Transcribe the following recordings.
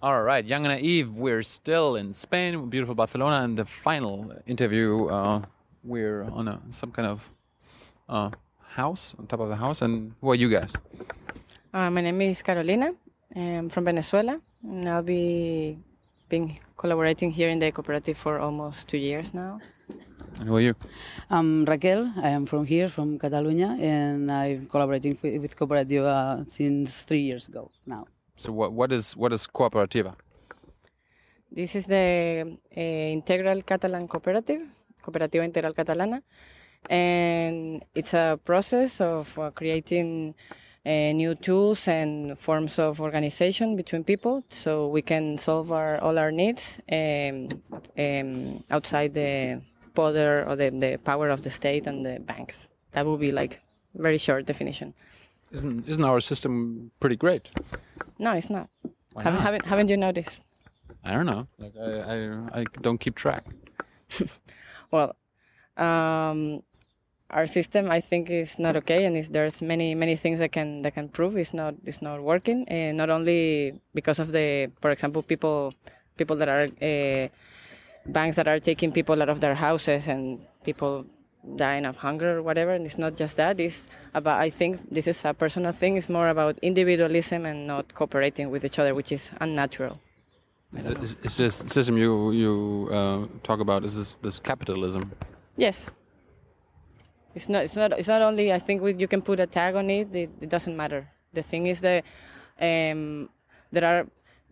All right, Jung and Naiv, we're still in Spain, beautiful Barcelona, and the final interview, uh, we're on a, some kind of uh, house, on top of the house. And who are you guys? Uh, my name is Carolina. I'm from Venezuela. And I'll be been collaborating here in the cooperative for almost two years now. And who are you? I'm Raquel. I am from here, from Catalonia, and I'm collaborating with, with Cooperativa since three years ago now. So what what is what is Cooperativa? This is the uh, Integral Catalan Cooperative, Cooperativa Integral Catalana, and it's a process of uh, creating uh, new tools and forms of organization between people, so we can solve our all our needs um, um, outside the power or the, the power of the state and the banks. That would be like very short definition. Isn't isn't our system pretty great? No, it's not. Why Haven't, not? haven't haven't you noticed? I don't know. Like I I, I don't keep track. Well, um, our system I think is not okay, and is, there's many many things that can that can prove it's not it's not working. And not only because of the, for example, people people that are uh, banks that are taking people out of their houses and people dying of hunger or whatever. And it's not just that. It's about I think this is a personal thing. It's more about individualism and not cooperating with each other, which is unnatural. Is, it- is, is this system you you uh, talk about? Is this this capitalism? Yes. It's not. It's not. It's not only. I think we, you can put a tag on it. It, it doesn't matter. The thing is that um, there are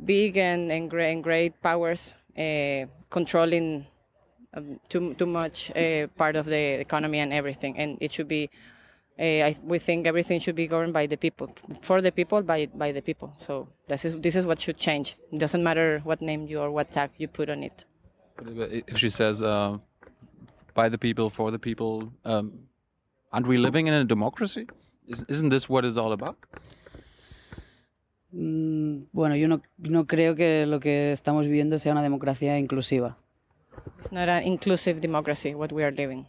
big and and great, and great powers uh, controlling um, too too much uh, part of the economy and everything, and it should be. Uh, I, we think everything should be governed by the people, for the people, by by the people. So this is this is what should change. It doesn't matter what name you or what tag you put on it. If she says uh, by the people for the people, um, aren't we living in a democracy? Is, isn't this what it's all about? Mm, bueno, yo no, no creo que lo que estamos viviendo sea una democracia inclusiva. It's not an inclusive democracy what we are living.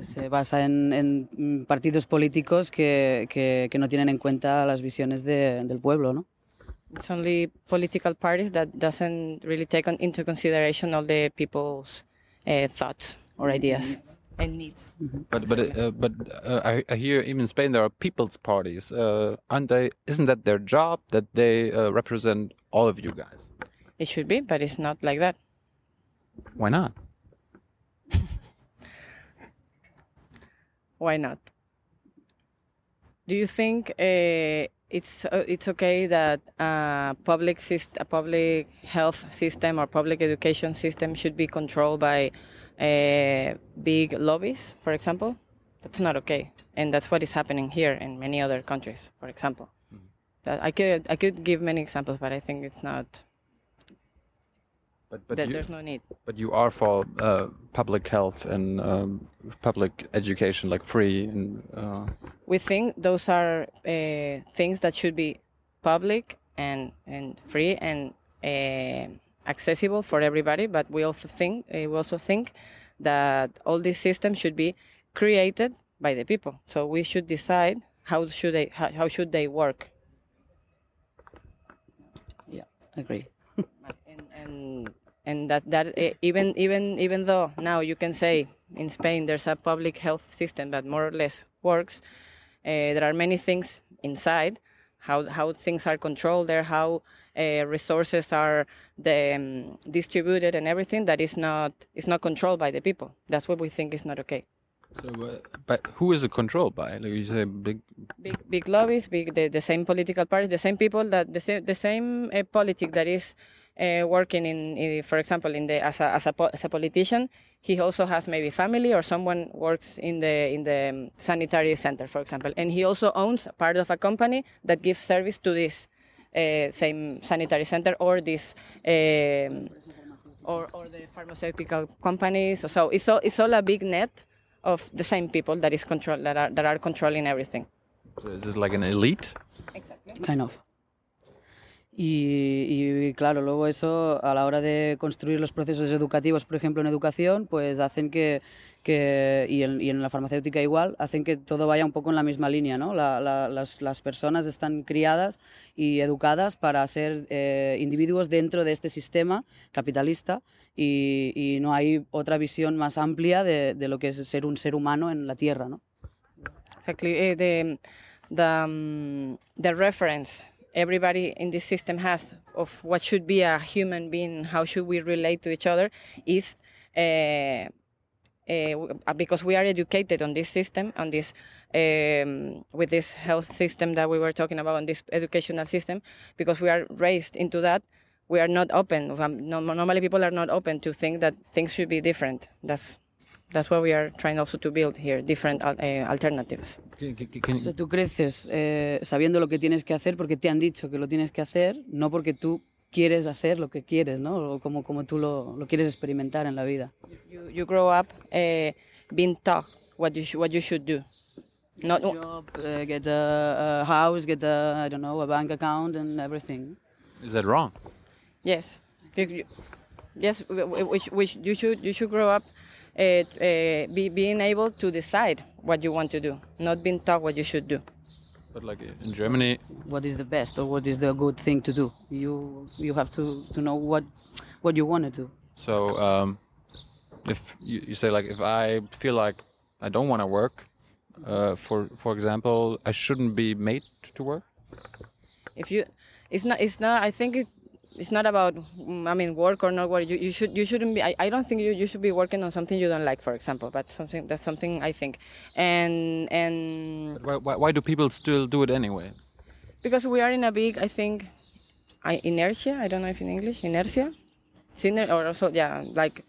Se basa en, en, mm, partidos políticos que, que, que no tienen en cuenta las visiones de- del pueblo, ¿no? It's only political parties that doesn't really take on, into consideration all the people's uh, thoughts or ideas and needs. But but uh, but uh, I, I hear even in Spain there are people's parties. Uh, aren't they? Isn't that their job that they uh, represent all of you guys? It should be, but it's not like that. Why not? Why not? Do you think uh, it's uh, it's okay that uh, public syst- a public health system or public education system should be controlled by uh, big lobbies, for example? That's not okay, and that's what is happening here in many other countries, for example. That I could I could give many examples, but I think it's not. But but that you, there's no need. but you are for uh, public health and um, public education, like free and. Uh, we think those are uh, things that should be public and and free and uh, accessible for everybody. But we also think uh, we also think that all these systems should be created by the people. So we should decide how should they how, how should they work. Yeah, agree. and and and that that even even even though now you can say in Spain there's a public health system that more or less works, uh, there are many things inside how how things are controlled there, how uh, resources are the, um, distributed and everything that is not is not controlled by the people. That's what we think is not okay. so, uh, but who is it controlled by? Like you say, big. big big lobbies, big the, the same political parties, the same people that the same the same uh, politic that is uh, working in, in, for example, in the as a as a, po- as a politician, he also has maybe family or someone works in the in the um, sanitary center, for example, and he also owns part of a company that gives service to this uh, same sanitary center or this. Um, or, or the pharmaceutical companies. So it's all, it's all a big net of the same people that is control that are that are controlling everything. So is this like an elite? Exactly. Kind of. Y, y, claro, luego eso a la hora de construir los procesos educativos, por ejemplo en educación, pues hacen que, que y, en, y, en, la farmacéutica igual, hacen que todo vaya un poco en la misma línea, ¿no? La, la, las, las, personas están criadas y educadas para ser eh, individuos dentro de este sistema capitalista y, y, no hay otra visión más amplia de, de, lo que es ser un ser humano en la Tierra, ¿no? Exactly. Uh, the, the, um, the reference everybody in this system has of what should be a human being, how should we relate to each other, is uh, uh, because we are educated on this system, on this um, with this health system that we were talking about, on this educational system, because we are raised into that. We are not open. Normally, people are not open to think that things should be different. That's that's what we are trying also to build here, different uh, alternatives. O sea, tú creces eh, sabiendo lo que tienes que hacer porque te han dicho que lo tienes que hacer, no porque tú quieres hacer lo que quieres, ¿no? O como, como tú lo, lo quieres experimentar en la vida. You, you grow up uh, being taught what you, what you should do. Get Not a job, uh, get a, a, house, get a, I don't know, a bank account and everything. Is that wrong? Yes. You, you, yes, which, which you should you should grow up be, being able to decide what you want to do, not being taught what you should do. But like in Germany, what is the best or what is the good thing to do? You you have to, to know what what you want to do. So um, if you, you, say like if I feel like I don't want to work, uh, for for example, I shouldn't be made to work. If you, it's not. It's not. I think it, it's not about mm, I mean work or not work. You, you should you shouldn't be. I, I don't think you, you should be working on something you don't like, for example. But something that's something I think. And and why, why, why do people still do it anyway? Because we are in a big I think, I, inertia. I don't know if in English inertia, Siner, or also yeah like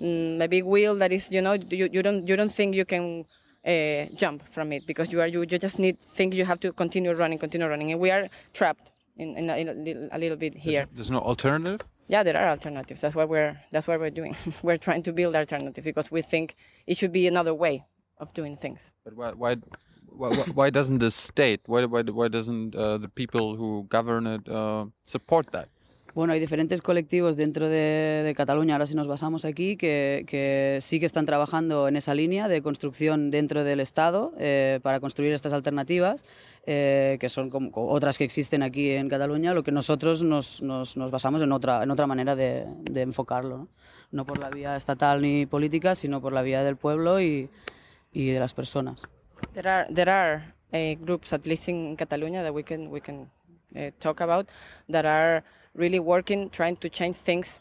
mm, a big wheel that is you know you, you don't you don't think you can. Uh, jump from it because you are you, you just need think you have to continue running continue running and we are trapped in, in, a, in a, little, a, little, bit here. There's, there's, no alternative. Yeah, there are alternatives. That's what we're that's what we're doing. we're trying to build alternatives because we think it should be another way of doing things. But why why why, why doesn't the state why why, why doesn't uh, the people who govern it uh, support that? Bueno, hay diferentes colectivos dentro de, de Cataluña, ahora si nos basamos aquí, que, que, sí que están trabajando en esa línea de construcción dentro del Estado eh, para construir estas alternativas, eh, que son como otras que existen aquí en Cataluña, lo que nosotros nos, nos, nos basamos en otra, en otra manera de, de enfocarlo, ¿no? ¿no? por la vía estatal ni política, sino por la vía del pueblo y, y de las personas. There are, there are uh, groups, at least in Catalonia, that we can, we can uh, talk about, that are really working, trying to change things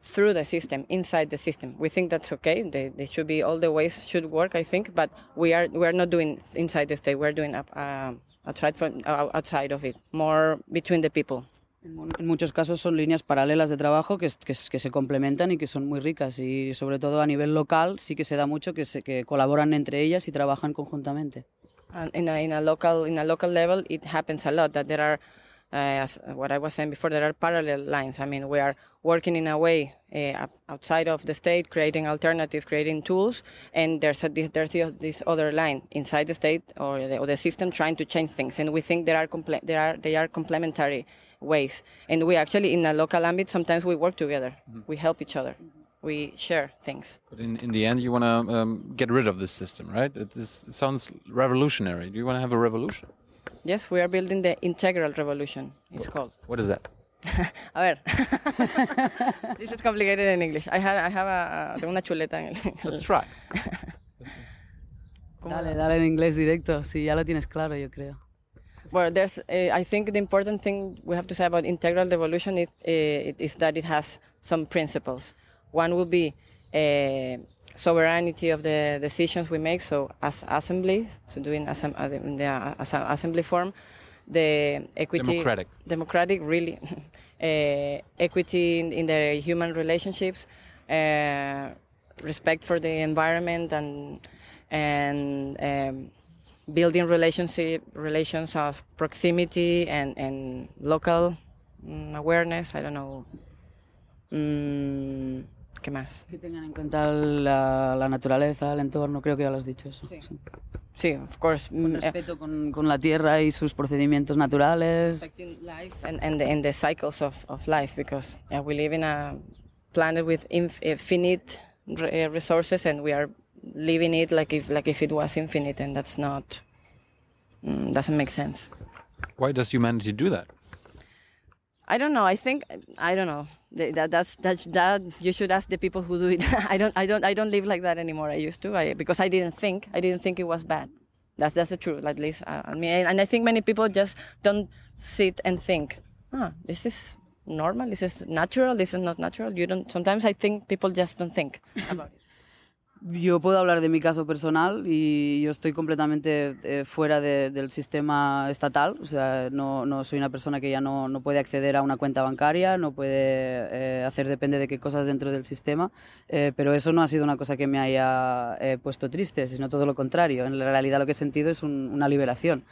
through the system, inside the system. We think that's okay. They, they should be all the ways should work, I think, but we are we are not doing inside the state. We're doing uh, outside from uh, outside of it, more between the people. En muchos casos son líneas paralelas de trabajo que, que, que, se complementan y que son muy ricas y sobre todo a nivel local sí que se da mucho que, se, que colaboran entre ellas y trabajan conjuntamente. And in a, in a local in a local level, it happens a lot that there are as what I was saying before, there are parallel lines. I mean, we are working in a way uh, outside of the state, creating alternatives, creating tools, and there's a, there's this other line inside the state or the, or the system trying to change things. And we think there are comple- there are they are complementary ways. And we actually in a local ambit sometimes we work together. Mm-hmm. We help each other. We share things. But in, in the end, you want to um, get rid of this system, right? It, is, it sounds revolutionary. Do you want to have a revolution? Yes, we are building the integral revolution. It's what, called. What is that? a ver, this is complicated in English. I have, I have a, tengo una chuleta en el. Let's try. dale, dale en inglés directo. Sí, ya lo tienes claro, yo creo. Well, there's. Uh, I think the important thing we have to say about integral revolution is, uh, is that it has some principles. One will be. Uh, sovereignty of the decisions we make. So as assemblies, so doing as, uh, in the assembly form, the equity, democratic, democratic, really, uh, equity in, in, the human relationships, uh, respect for the environment, and and um, building relationship relations of proximity and and local um, awareness. I don't know. Um, ¿Qué más? Que tengan en cuenta la, la, naturaleza, el entorno, creo que ya lo has dicho eso. Sí. Sí, of course. Con mm, uh, respeto con, con la tierra y sus procedimientos naturales. respecting life and, and, the, and the cycles of, of life because yeah, we live in a planet with inf- infinite uh, resources and we are living it like if like if it was infinite and that's not mm, doesn't make sense Why does humanity do that? I don't know. I think I don't know. That that's that that you should ask the people who do it. I don't I don't I don't live like that anymore. I used to I, because I didn't think I didn't think it was bad. That's that's the truth. At least uh, I mean, and I think many people just don't sit and think, ah, this is normal. This is natural. This is not natural. You don't. Sometimes I think people just don't think about it. Yo puedo hablar de mi caso personal y yo estoy completamente eh, fuera de- del sistema estatal, o sea, no, no soy una persona que ya no, no puede acceder a una cuenta bancaria, no puede eh, hacer depende de qué cosas dentro del sistema, eh, pero eso no ha sido una cosa que me haya eh, puesto triste, sino todo lo contrario. En realidad lo que he sentido es un- una liberación.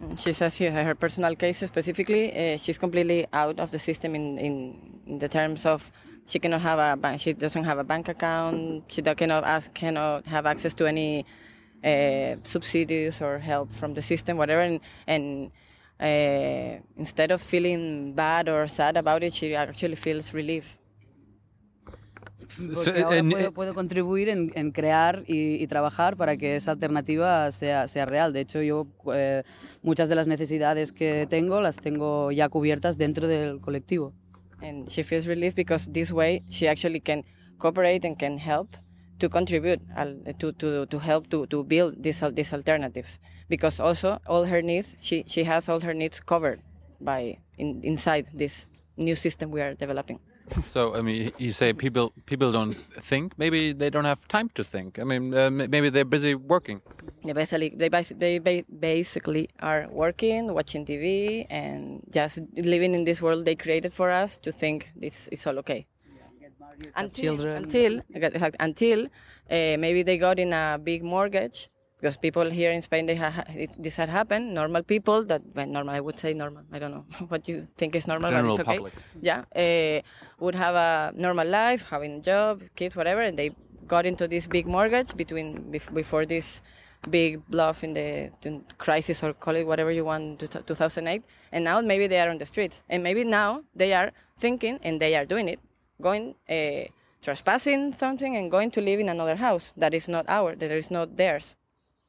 Mm, She says here her personal case specifically, uh, she's completely out of the system in, in, in the terms of she cannot have a bank, she doesn't have a bank account, she cannot ask, cannot have access to any uh, subsidies or help from the system, whatever. And, and uh, instead of feeling bad or sad about it, she actually feels relief. Porque So, ahora and- puedo, puedo contribuir en, en crear y, y trabajar para que esa alternativa sea, sea real. De hecho, yo eh, muchas de las necesidades que tengo las tengo ya cubiertas dentro del colectivo. And she feels relief because this way she actually can cooperate and can help to contribute to, to, to help to, to build these, these alternatives. Because also all her needs she, she has all her needs covered by in, inside this new system we are developing So I mean, you say people people don't think. Maybe they don't have time to think. I mean, uh, maybe they're busy working. they basically they, they basically are working watching tv and just living in this world they created for us to think this is all okay until children. until until uh, maybe they got in a big mortgage because people here in Spain they ha- it, this had happened. Normal people that well, normal I would say normal. I don't know what you think is normal, General but it's okay. public. Yeah, uh, would have a normal life, having a job, kids, whatever, and they got into this big mortgage between bef- before this big bluff in the crisis or call it whatever you want, 2008, and now maybe they are on the streets, and maybe now they are thinking and they are doing it, going. Uh, trespassing something and going to live in another house that is not ours, that is not theirs.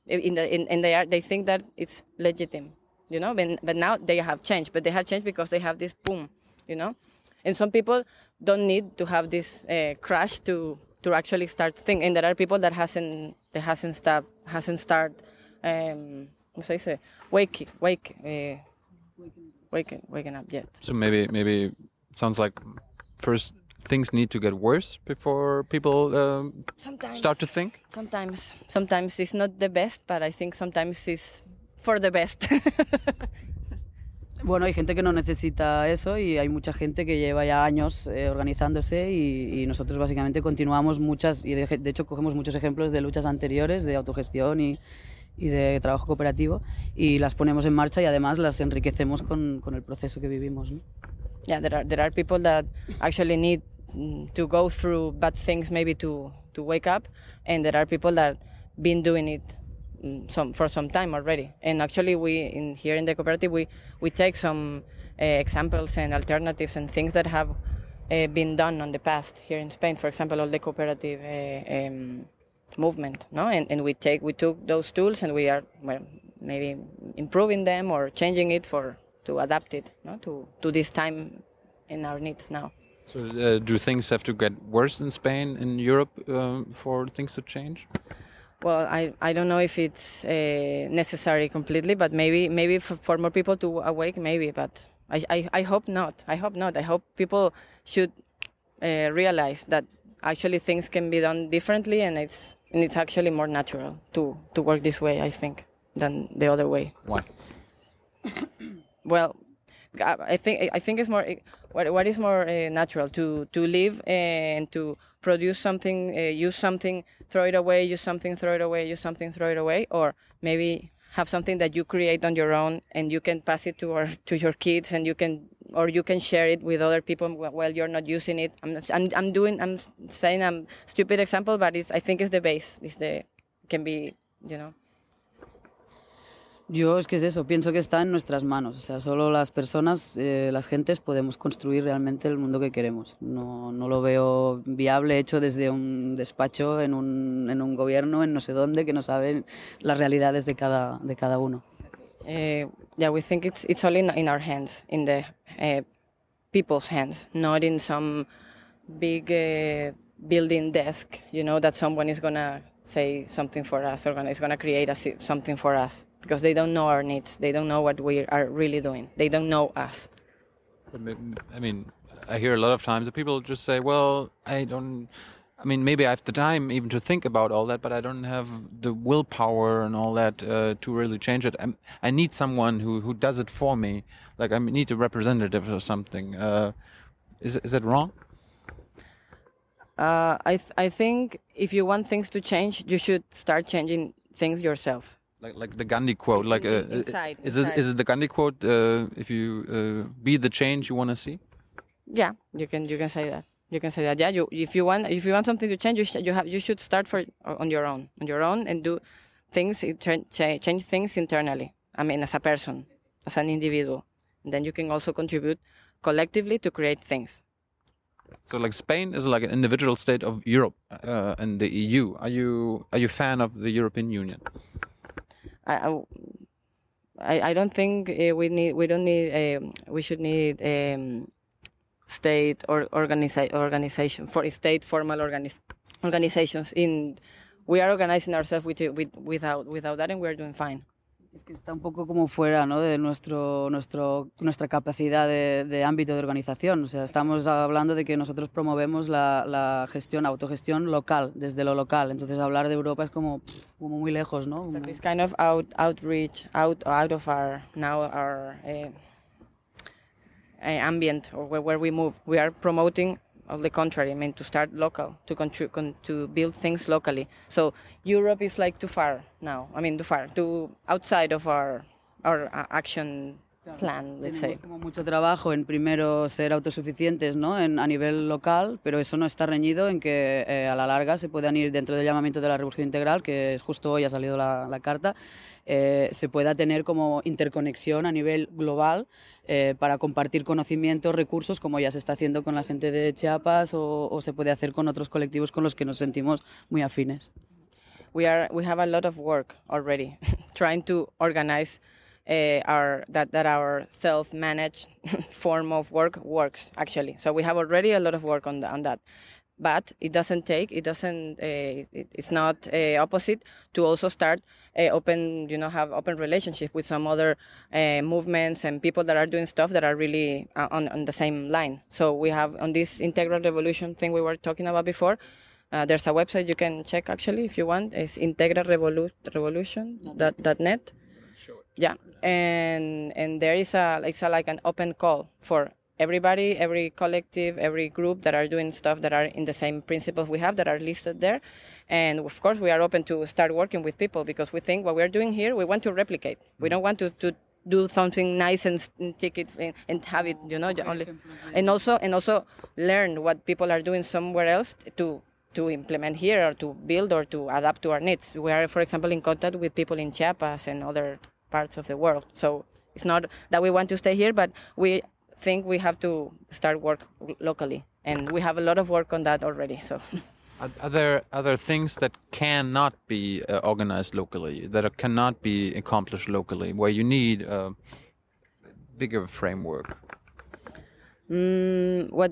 In the, in, and they are they think that it's legitimate, you know. But, but now they have changed, but they have changed because they have this boom, you know. And some people don't need to have this uh, crash to to actually start thinking. And there are people that hasn't that hasn't start hasn't start um, ¿cómo se dice? Wake wake uh, waking waking up yet. So maybe maybe sounds like first things need to get worse before people um, Sometimes start to think. Sometimes, sometimes it's not the best, but I think sometimes it's for the best. Bueno, hay gente que no necesita eso y hay mucha gente que lleva ya años eh, organizándose y, y nosotros básicamente continuamos muchas, y de, de hecho cogemos muchos ejemplos de luchas anteriores, de autogestión y, y de trabajo cooperativo y las ponemos en marcha y además las enriquecemos con, con el proceso que vivimos. ¿no? yeah, there are there are people that actually need to go through bad things maybe to to wake up, and there are people that been doing it mm, some for some time already. And actually, we in here in the cooperative we we take some uh, examples and alternatives and things that have uh, been done on the past here in Spain. For example, all the cooperative. Uh, um, movement no and, and we take we took those tools and we are well maybe improving them or changing it for to adapt it no to to this time in our needs now So uh, do things have to get worse in Spain, in Europe, um, for things to change? well i i don't know if it's uh, necessary completely but maybe maybe for, for more people to awake maybe but I, I i hope not i hope not i hope people should uh, realize that actually things can be done differently and it's and it's actually more natural to to work this way i think than the other way Why? well I think I think it's more what what is more uh, natural to to live and to produce something, uh, use something, throw it away, use something, throw it away, use something, throw it away, or maybe have something that you create on your own and you can pass it to our, to your kids and you can or you can share it with other people while you're not using it. I'm I'm, I'm doing I'm saying I'm stupid example, but it's I think it's the base. It's the can be you know. Yo es que es eso, pienso que está en nuestras manos. O sea, solo las personas, eh, las gentes, podemos construir realmente el mundo que queremos. No, no lo veo viable hecho desde un despacho, en un, en un gobierno, en no sé dónde, que no saben las realidades de cada, de cada uno. Uh, yeah, we think it's it's all in, in our hands, in the uh, people's hands, not in some big uh, building desk. You know that someone is gonna say something for us or gonna, is gonna create a, something for us because they don't know our needs. They don't know what we are really doing. They don't know us. I mean, I hear a lot of times that people just say, "Well, I don't." I mean, maybe I have the time even to think about all that, but I don't have the willpower and all that uh, to really change it. I'm, i need someone who, who does it for me. Like I need a representative or something. Uh, is is that wrong? Uh, I th I think if you want things to change, you should start changing things yourself. Like like the Gandhi quote. Like uh, inside, is inside. it is it the Gandhi quote? Uh, if you uh, be the change you want to see. Yeah, you can you can say that. You can say that. Yeah, you if you want if you want something to change, you sh you have you should start for on your own on your own and do things change things internally. I mean, as a person, as an individual, and then you can also contribute collectively to create things. So, like Spain is like an individual state of Europe uh, and the EU. Are you are you fan of the European Union? I, I, don't think uh, we need we don't need um, we should need um, state or organiza- organization for state formal organiz- organizations in we are organizing ourselves with, with, without without that and we are doing fine Es que está un poco como fuera ¿no? de nuestro, nuestro, nuestra capacidad de, de, ámbito de organización. O sea, estamos hablando de que nosotros promovemos la, la, gestión, autogestión local, desde lo local. Entonces, hablar de Europa es como, como muy lejos, ¿no? Como... So kind of out, outreach, out, out of our, now our uh, ambient or where, where we move. We are promoting on the contrary, I mean to start local, to con- to build things locally. So Europe is like too far now. I mean, too far, too outside of our our uh, action plan, let's say. como mucho trabajo en primero ser autosuficientes ¿no? en, a nivel local, pero eso no está reñido en que eh, a la larga se puedan ir dentro del llamamiento de la revolución integral, que es justo hoy ha salido la, la carta, eh, se pueda tener como interconexión a nivel global eh, para compartir conocimientos, recursos, como ya se está haciendo con la gente de Chiapas o, o se puede hacer con otros colectivos con los que nos sentimos muy afines. We, are, we have a lot of work already trying to organize uh, our that that our self-managed form of work works actually. So we have already a lot of work on the, on that, but it doesn't take it doesn't uh, it, it's not uh, opposite to also start uh, open you know have open relationship with some other uh, movements and people that are doing stuff that are really uh, on on the same line. So we have on this integral revolution thing we were talking about before. Uh, there's a website you can check actually if you want. It's integralrevolution.net. Yeah, and and there is a it's a, like an open call for everybody, every collective, every group that are doing stuff that are in the same principles we have that are listed there. And of course, we are open to start working with people because we think what we are doing here, we want to replicate. We don't want to, to do something nice and, take it and, and, have it, you know, only, and also and also learn what people are doing somewhere else to to implement here or to build or to adapt to our needs. We are, for example, in contact with people in Chiapas and other parts of the world. So it's not that we want to stay here, but we think we have to start work locally, and we have a lot of work on that already. So. Are there other things that cannot be uh, organized locally, that cannot be accomplished locally, where you need a bigger framework? Mm, what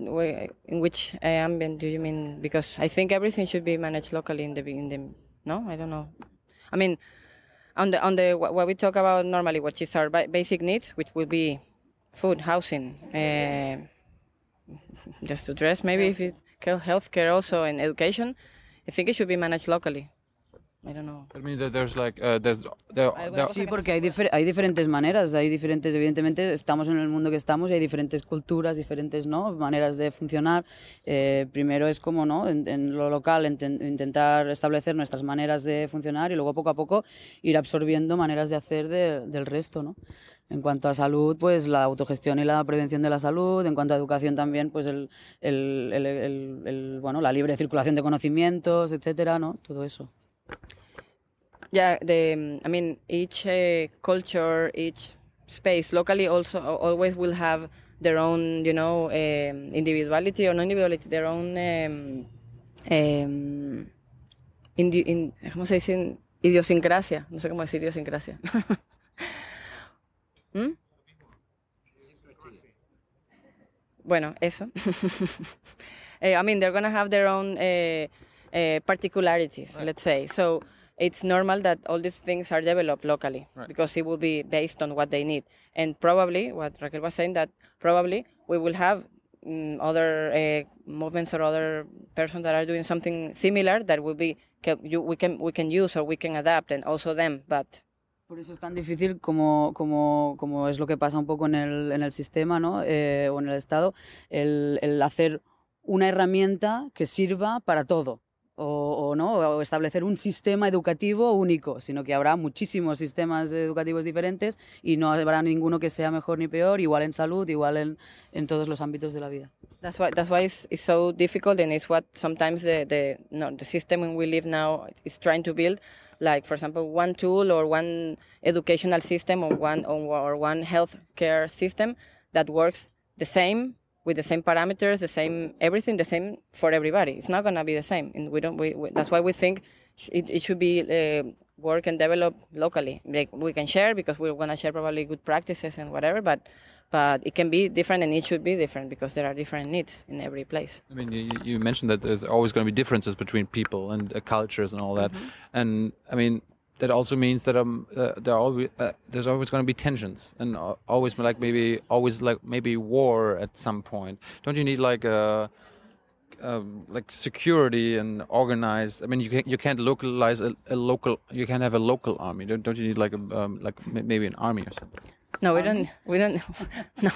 in which ambient do you mean? Because I think everything should be managed locally in the in the no, I don't know. I mean, on the on the what we talk about normally, which is our basic needs, which will be food, housing, uh, just to dress, maybe if it's healthcare also and education. I think it should be managed locally. I don't know. I mean, there's like, uh, there's, there, there... Sí, porque hay, difer hay diferentes maneras, hay diferentes, evidentemente estamos en el mundo que estamos y hay diferentes culturas, diferentes ¿no? maneras de funcionar. Eh, primero es como ¿no? en, en lo local intentar establecer nuestras maneras de funcionar y luego poco a poco ir absorbiendo maneras de hacer de, del resto. ¿no? En cuanto a salud, pues la autogestión y la prevención de la salud. En cuanto a educación también, pues el, el, el, el bueno, la libre circulación de conocimientos, etcétera, ¿no? Todo eso. Yeah, the I mean each uh, culture, each space locally also always will have their own, you know, um, individuality or non-individuality, their own um, um, indi, in, ¿cómo se dice? Idiosincrasia. No sé cómo decir idiosincrasia. ¿Mm? Bueno, eso. uh, I mean, they're to have their own uh, uh, particularities, right. let's say. So it's normal that all these things are developed locally right. because it will be based on what they need. And probably, what Raquel was saying, that probably we will have um, other uh, movements or other persons that are doing something similar that will be you, we can we can use or we can adapt, and also them, but Por eso es tan difícil como, como, como, es lo que pasa un poco en el, en el sistema ¿no? Eh, o en el Estado, el, el, hacer una herramienta que sirva para todo o, o, ¿no? o establecer un sistema educativo único, sino que habrá muchísimos sistemas educativos diferentes y no habrá ninguno que sea mejor ni peor, igual en salud, igual en, en todos los ámbitos de la vida. That's why that's why it's, it's so difficult, and it's what sometimes the the no, the system we live now is trying to build. Like for example, one tool or one educational system or one or one health care system that works the same with the same parameters, the same everything, the same for everybody. It's not gonna be the same, and we don't. We, we that's why we think it, it should be uh, work and develop locally. Like we can share because we're gonna share probably good practices and whatever, but but it can be different and it should be different because there are different needs in every place. I mean, you, you mentioned that there's always going to be differences between people and uh, cultures and all that, mm -hmm. and I mean that also means that um uh, there are always uh, there's always going to be tensions and uh, always like maybe always like maybe war at some point. Don't you need like a um, like security and organized. I mean, you can't you can't localize a, a local. You can't have a local army. Don't, don't you need like a um, like maybe an army or something? No, we don't. We don't. No,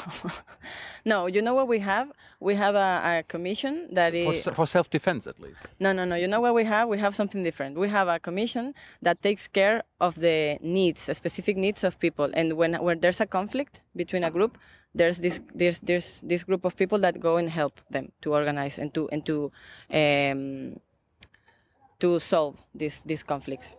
no. You know what we have? We have a, a commission that is for, for self-defense, at least. No, no, no. You know what we have? We have something different. We have a commission that takes care of the needs, specific needs of people. And when when there's a conflict between a group, there's this there's there's this group of people that go and help them to organize and to and to um, to solve these these conflicts.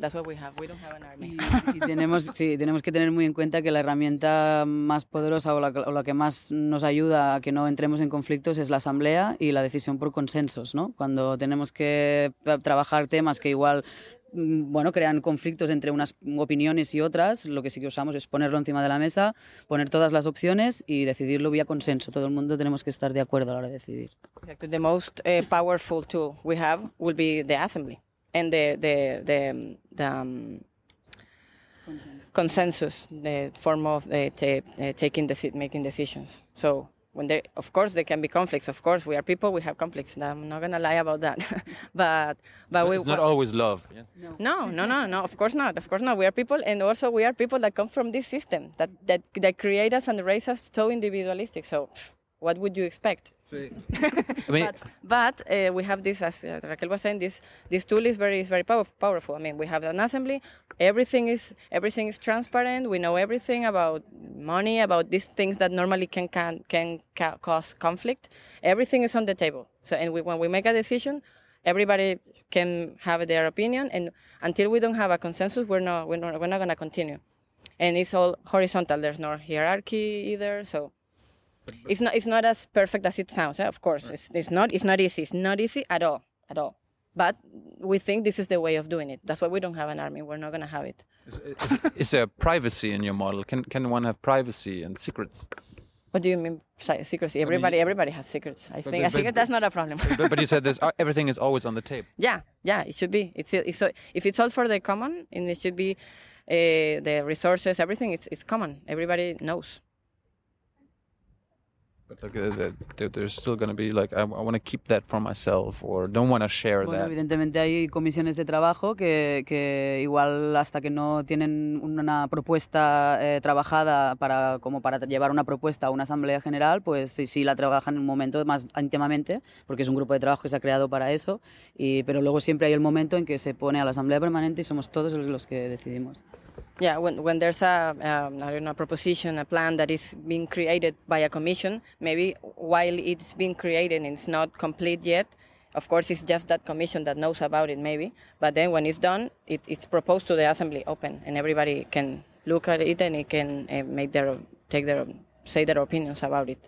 That's what we have. We don't have an army. Y, y tenemos, sí, tenemos que tener muy en cuenta que la herramienta más poderosa o la, o la, que más nos ayuda a que no entremos en conflictos es la asamblea y la decisión por consensos, ¿no? Cuando tenemos que trabajar temas que igual mm, bueno, crean conflictos entre unas opiniones y otras, lo que sí que usamos es ponerlo encima de la mesa, poner todas las opciones y decidirlo vía consenso. Todo el mundo tenemos que estar de acuerdo a la hora de decidir. The most uh, powerful tool we have will be the assembly and the the the, the um, consensus, the form of uh, uh, taking the making decisions. So when there, of course, there can be conflicts. Of course, we are people. We have conflicts. I'm not gonna lie about that. but but so we. It's not always love. Yeah? No. no, no, no, no. Of course not. Of course not. We are people, and also we are people that come from this system that that that create us and raise us so individualistic. So, what would you expect? I mean, but, but uh, we have this, as uh, Raquel was saying, this this tool is very is very pow powerful. I mean, we have an assembly. Everything is everything is transparent. We know everything about money, about these things that normally can can can ca cause conflict. Everything is on the table. So, and we, when we make a decision, everybody can have their opinion. And until we don't have a consensus, we're not we're not, we're not going to continue. And it's all horizontal. There's no hierarchy either. So it's not it's not as perfect as it sounds. Eh? Of course, right. it's, it's not it's not easy. It's not easy at all, at all. But we think this is the way of doing it. That's why we don't have an army. We're not going to have it. Is, is, is, there privacy in your model? Can can one have privacy and secrets? What do you mean secrecy? Everybody, I mean, everybody has secrets. I think. But, I think but, that's not a problem. but, but, you said there's everything is always on the table. Yeah, yeah, it should be. It's, it's if it's all for the common, and it should be uh, the resources, everything. It's it's common. Everybody knows. Bueno, evidentemente hay comisiones de trabajo que, que igual hasta que no tienen una propuesta eh, trabajada para como para llevar una propuesta a una asamblea general, pues sí, sí la trabajan en un momento más íntimamente, porque es un grupo de trabajo que se ha creado para eso, y, pero luego siempre hay el momento en que se pone a la asamblea permanente y somos todos los que decidimos. Yeah, when, when there's a, um, I don't know, a proposition, a plan that is being created by a commission, maybe while it's being created and it's not complete yet, Of course, it's just that commission that knows about it, maybe. But then when it's done, it, it's proposed to the assembly open, and everybody can look at it and it can uh, make their take their say their opinions about it.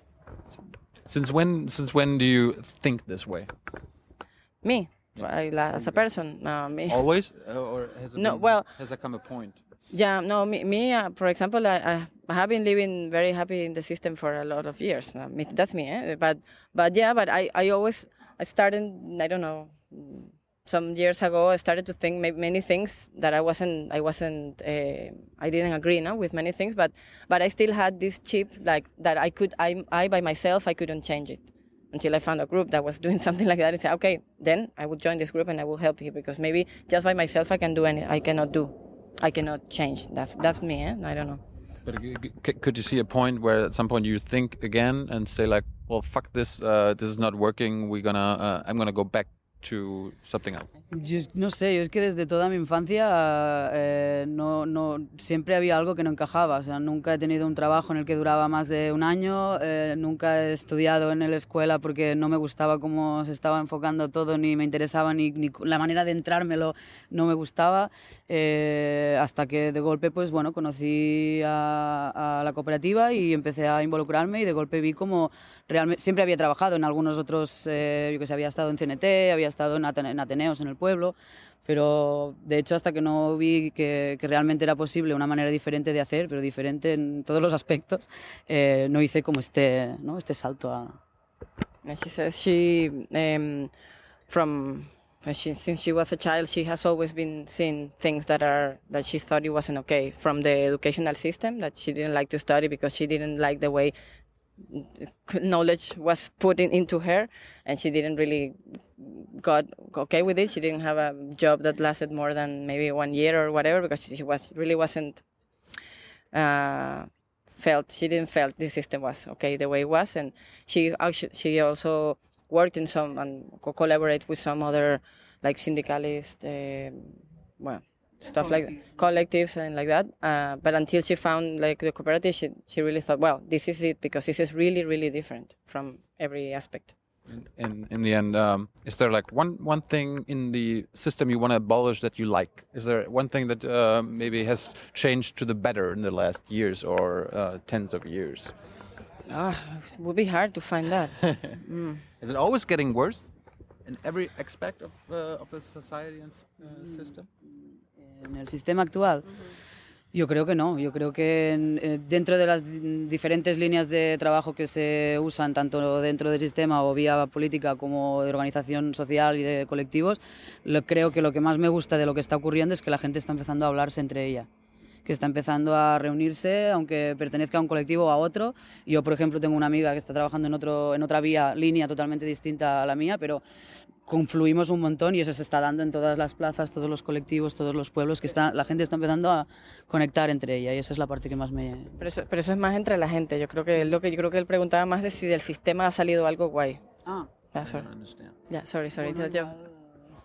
Since when? Since when do you think this way? Me, I, as a person, uh, me. Always, or has it No, been- well- has there come a point? Yeah, no, me, me uh, for example, I, I have been living very happy in the system for a lot of years. Uh, that's me, eh? but but yeah, but I, I always I started I don't know some years ago I started to think many things that I wasn't I wasn't uh, I didn't agree no with many things, but but I still had this chip like that I could I I by myself I couldn't change it until I found a group that was doing something like that and say okay then I will join this group and I will help you because maybe just by myself I can do any I cannot do I cannot change. That's that's me. Eh? I don't know. But could you see a point where at some point you think again and say like, well, fuck this, uh, this is not working. We're gonna, uh, I'm gonna go back to something else. Yo no sé, yo es que desde toda mi infancia eh, no, no, siempre había algo que no encajaba. O sea, nunca he tenido un trabajo en el que duraba más de un año, eh, nunca he estudiado en la escuela porque no me gustaba cómo se estaba enfocando todo, ni me interesaba, ni, ni la manera de entrármelo no me gustaba. eh, hasta que de golpe, pues bueno, conocí a, a la cooperativa y empecé a involucrarme y de golpe vi como realmente siempre había trabajado en algunos otros, eh, yo que sé, había estado en CNT, había estado en, Atene- en Ateneos en el pueblo, pero de hecho hasta que no vi que, realmente era posible una manera diferente de hacer, pero diferente en todos los aspectos, eh, no hice como este, ¿no? este salto a... She says she, um, from she, since she was a child, she has always been seeing things that are that she thought it wasn't okay from the educational system that she didn't like to study because she didn't like the way knowledge was put in, into her, and she didn't really got okay with it. She didn't have a job that lasted more than maybe one year or whatever because she was really wasn't uh, felt she didn't felt the system was okay the way it was, and she actually she also worked in some and co- collaborate with some other like syndicalist, um well stuff like collectives and like that. Uh, but until she found like the cooperative, she she really thought, well, this is it because this is really really different from every aspect. In, in, in the end, um, is there like one, one thing in the system you want to abolish that you like? Is there one thing that uh, maybe has changed to the better in the last years or uh, tens of years? Ah, it would be hard to find that. Is it always getting worse in every aspect of, uh, of the society and uh, system? En el sistema actual? Yo creo que no. Yo creo que eh, dentro de las di- diferentes líneas de trabajo que se usan, tanto dentro del sistema o vía política como de organización social y de colectivos, lo- creo que lo que más me gusta de lo que está ocurriendo es que la gente está empezando a hablarse entre ella que está empezando a reunirse, aunque pertenezca a un colectivo o a otro. Yo, por ejemplo, tengo una amiga que está trabajando en, otro, en otra vía, línea totalmente distinta a la mía, pero confluimos un montón y eso se está dando en todas las plazas, todos los colectivos, todos los pueblos, que está, la gente está empezando a conectar entre ella y esa es la parte que más me... Pero eso, pero eso es más entre la gente. Yo creo que es lo que yo creo que él preguntaba más de si del sistema ha salido algo guay. Ah, Yeah, sorry. Yeah, sorry, sorry.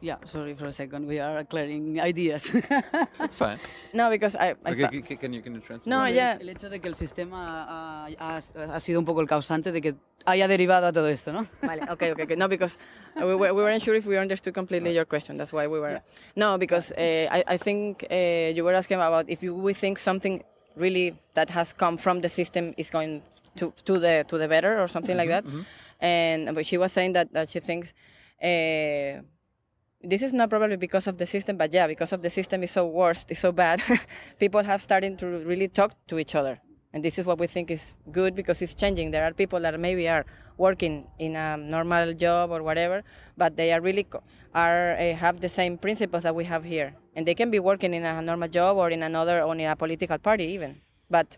Yeah, sorry for a second, we are clearing ideas. That's fine. No, because I, I Okay, thought- c- c- can you can you translate? No, yeah. El hecho de que el sistema ha, ha- ha sido un poco el causante de que haya derivado a todo esto, ¿no? Vale, okay, okay, okay. No, because uh, we, were, we weren't sure if we understood completely your question. That's why we were. No, because uh, I, I think uh, you were asking about if you, we think something really that has come from the system is going to, to the to the better or something like that. And but she was saying that, that she thinks. Uh, this is not probably because of the system, but yeah, because of the system is so worse, it's so bad. people have started to really talk to each other, and this is what we think is good because it's changing. There are people that maybe are working in a normal job or whatever, but they are really are uh, have the same principles that we have here, and they can be working in a normal job or in another or in a political party even, but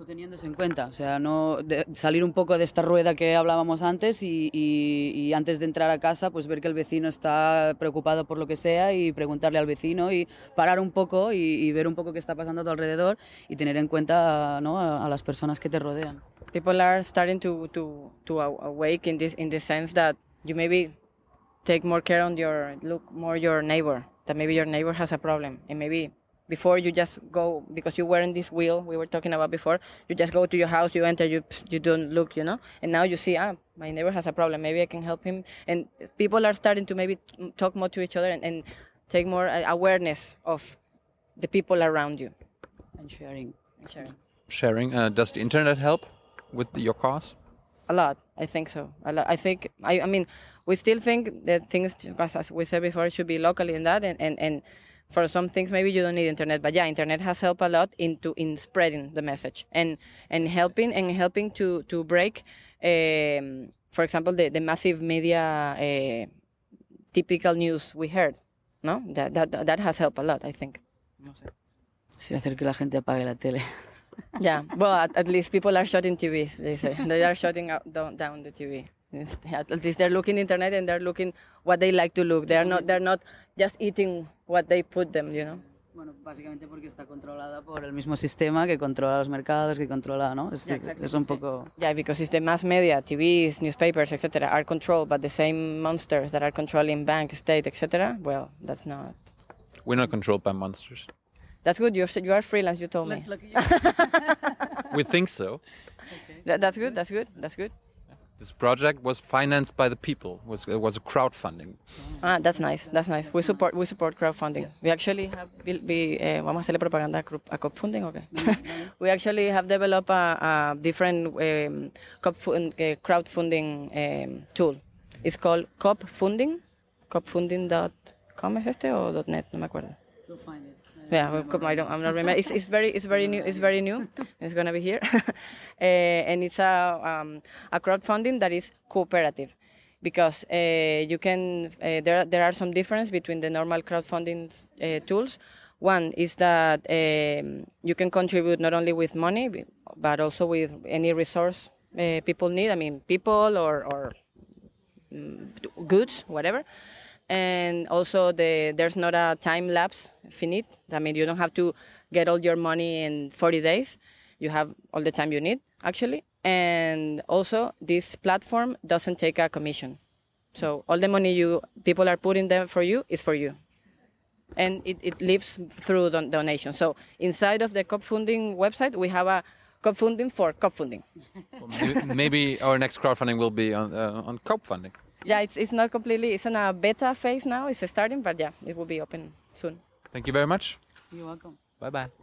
O teniéndose en cuenta, o sea, no de- salir un poco de esta rueda que hablábamos antes y, y- y antes de entrar a casa, pues ver que el vecino está preocupado por lo que sea y preguntarle al vecino y parar un poco y, y ver un poco qué está pasando a tu alrededor y tener en cuenta ¿no? a, a las personas que te rodean. people are starting to to to aw- awake in this in the sense that you maybe take more care on your look more your neighbor that maybe your neighbor has a problem and maybe before you just go because you were in this wheel we were talking about before. You just go to your house, you enter, you you don't look, you know. And now you see, ah, my neighbor has a problem. Maybe I can help him. And people are starting to maybe talk more to each other and, and take more uh, awareness of the people around you. And sharing. and sharing. Sharing. Uh, does the internet help with the, your cause? A lot, I think so. A lot. I think, I, I mean, we still think that things, because as we said before, should be locally in that, and, and, and for some things maybe you don't need internet, but yeah, internet has helped a lot into in spreading the message and and helping and helping to to break, um, for example, the, the massive media uh, typical news we heard. No, that that that has helped a lot, I think. No sé. Sí, hacer que la gente apague la tele. yeah, well, at, at, least people are shutting TVs. They say they are shutting out, down, down the TV. At least they're looking internet and they're looking what they like to look. They're not they're not just eating what they put them, you know. Bueno, básicamente porque está controlada por el mismo sistema que controla los mercados, que controla, ¿no? Es, yeah, exactly. es un poco... Yeah, because it's the mass media, TVs, newspapers, etc., are controlled by the same monsters that are controlling bank, state, etc. Well, that's not. We're not controlled by monsters. That's good. You're you are freelance. You told me. we think so. Okay. That, that's good. That's good. That's good. This project was financed by the people. Was it was a crowdfunding. Ah, that's nice. That's nice. We support we support crowdfunding. We actually have we, uh, vamos a hacerle propaganda a crowdfunding, okay? we actually have developed a, a different um, crowdfunding um, tool. It's called Coopfunding. Coopfunding.com es este o .net, no me acuerdo. You'll find it. Yeah, come. I don't. I'm not remember. It's, it's very it's very new. It's very new. It's gonna be here, uh, and it's a um, a crowdfunding that is cooperative, because uh, you can uh, there there are some difference between the normal crowdfunding tools. One is that um, you can contribute not only with money but also with any resource people need. I mean, people or or um, goods, whatever and also the there's not a time lapse finite. I mean, you don't have to get all your money in 40 days. You have all the time you need actually, and also this platform doesn't take a commission. So all the money you people are putting there for you is for you, and it, it lives through don donation. So inside of the Coopfunding website, we have a Coopfunding for Coopfunding. Well, maybe our next crowdfunding will be on uh, on Coopfunding yeah, it's, it's not completely, it's in a beta phase now. It's starting, but yeah, it will be open soon. Thank you very much. You're welcome. Bye bye.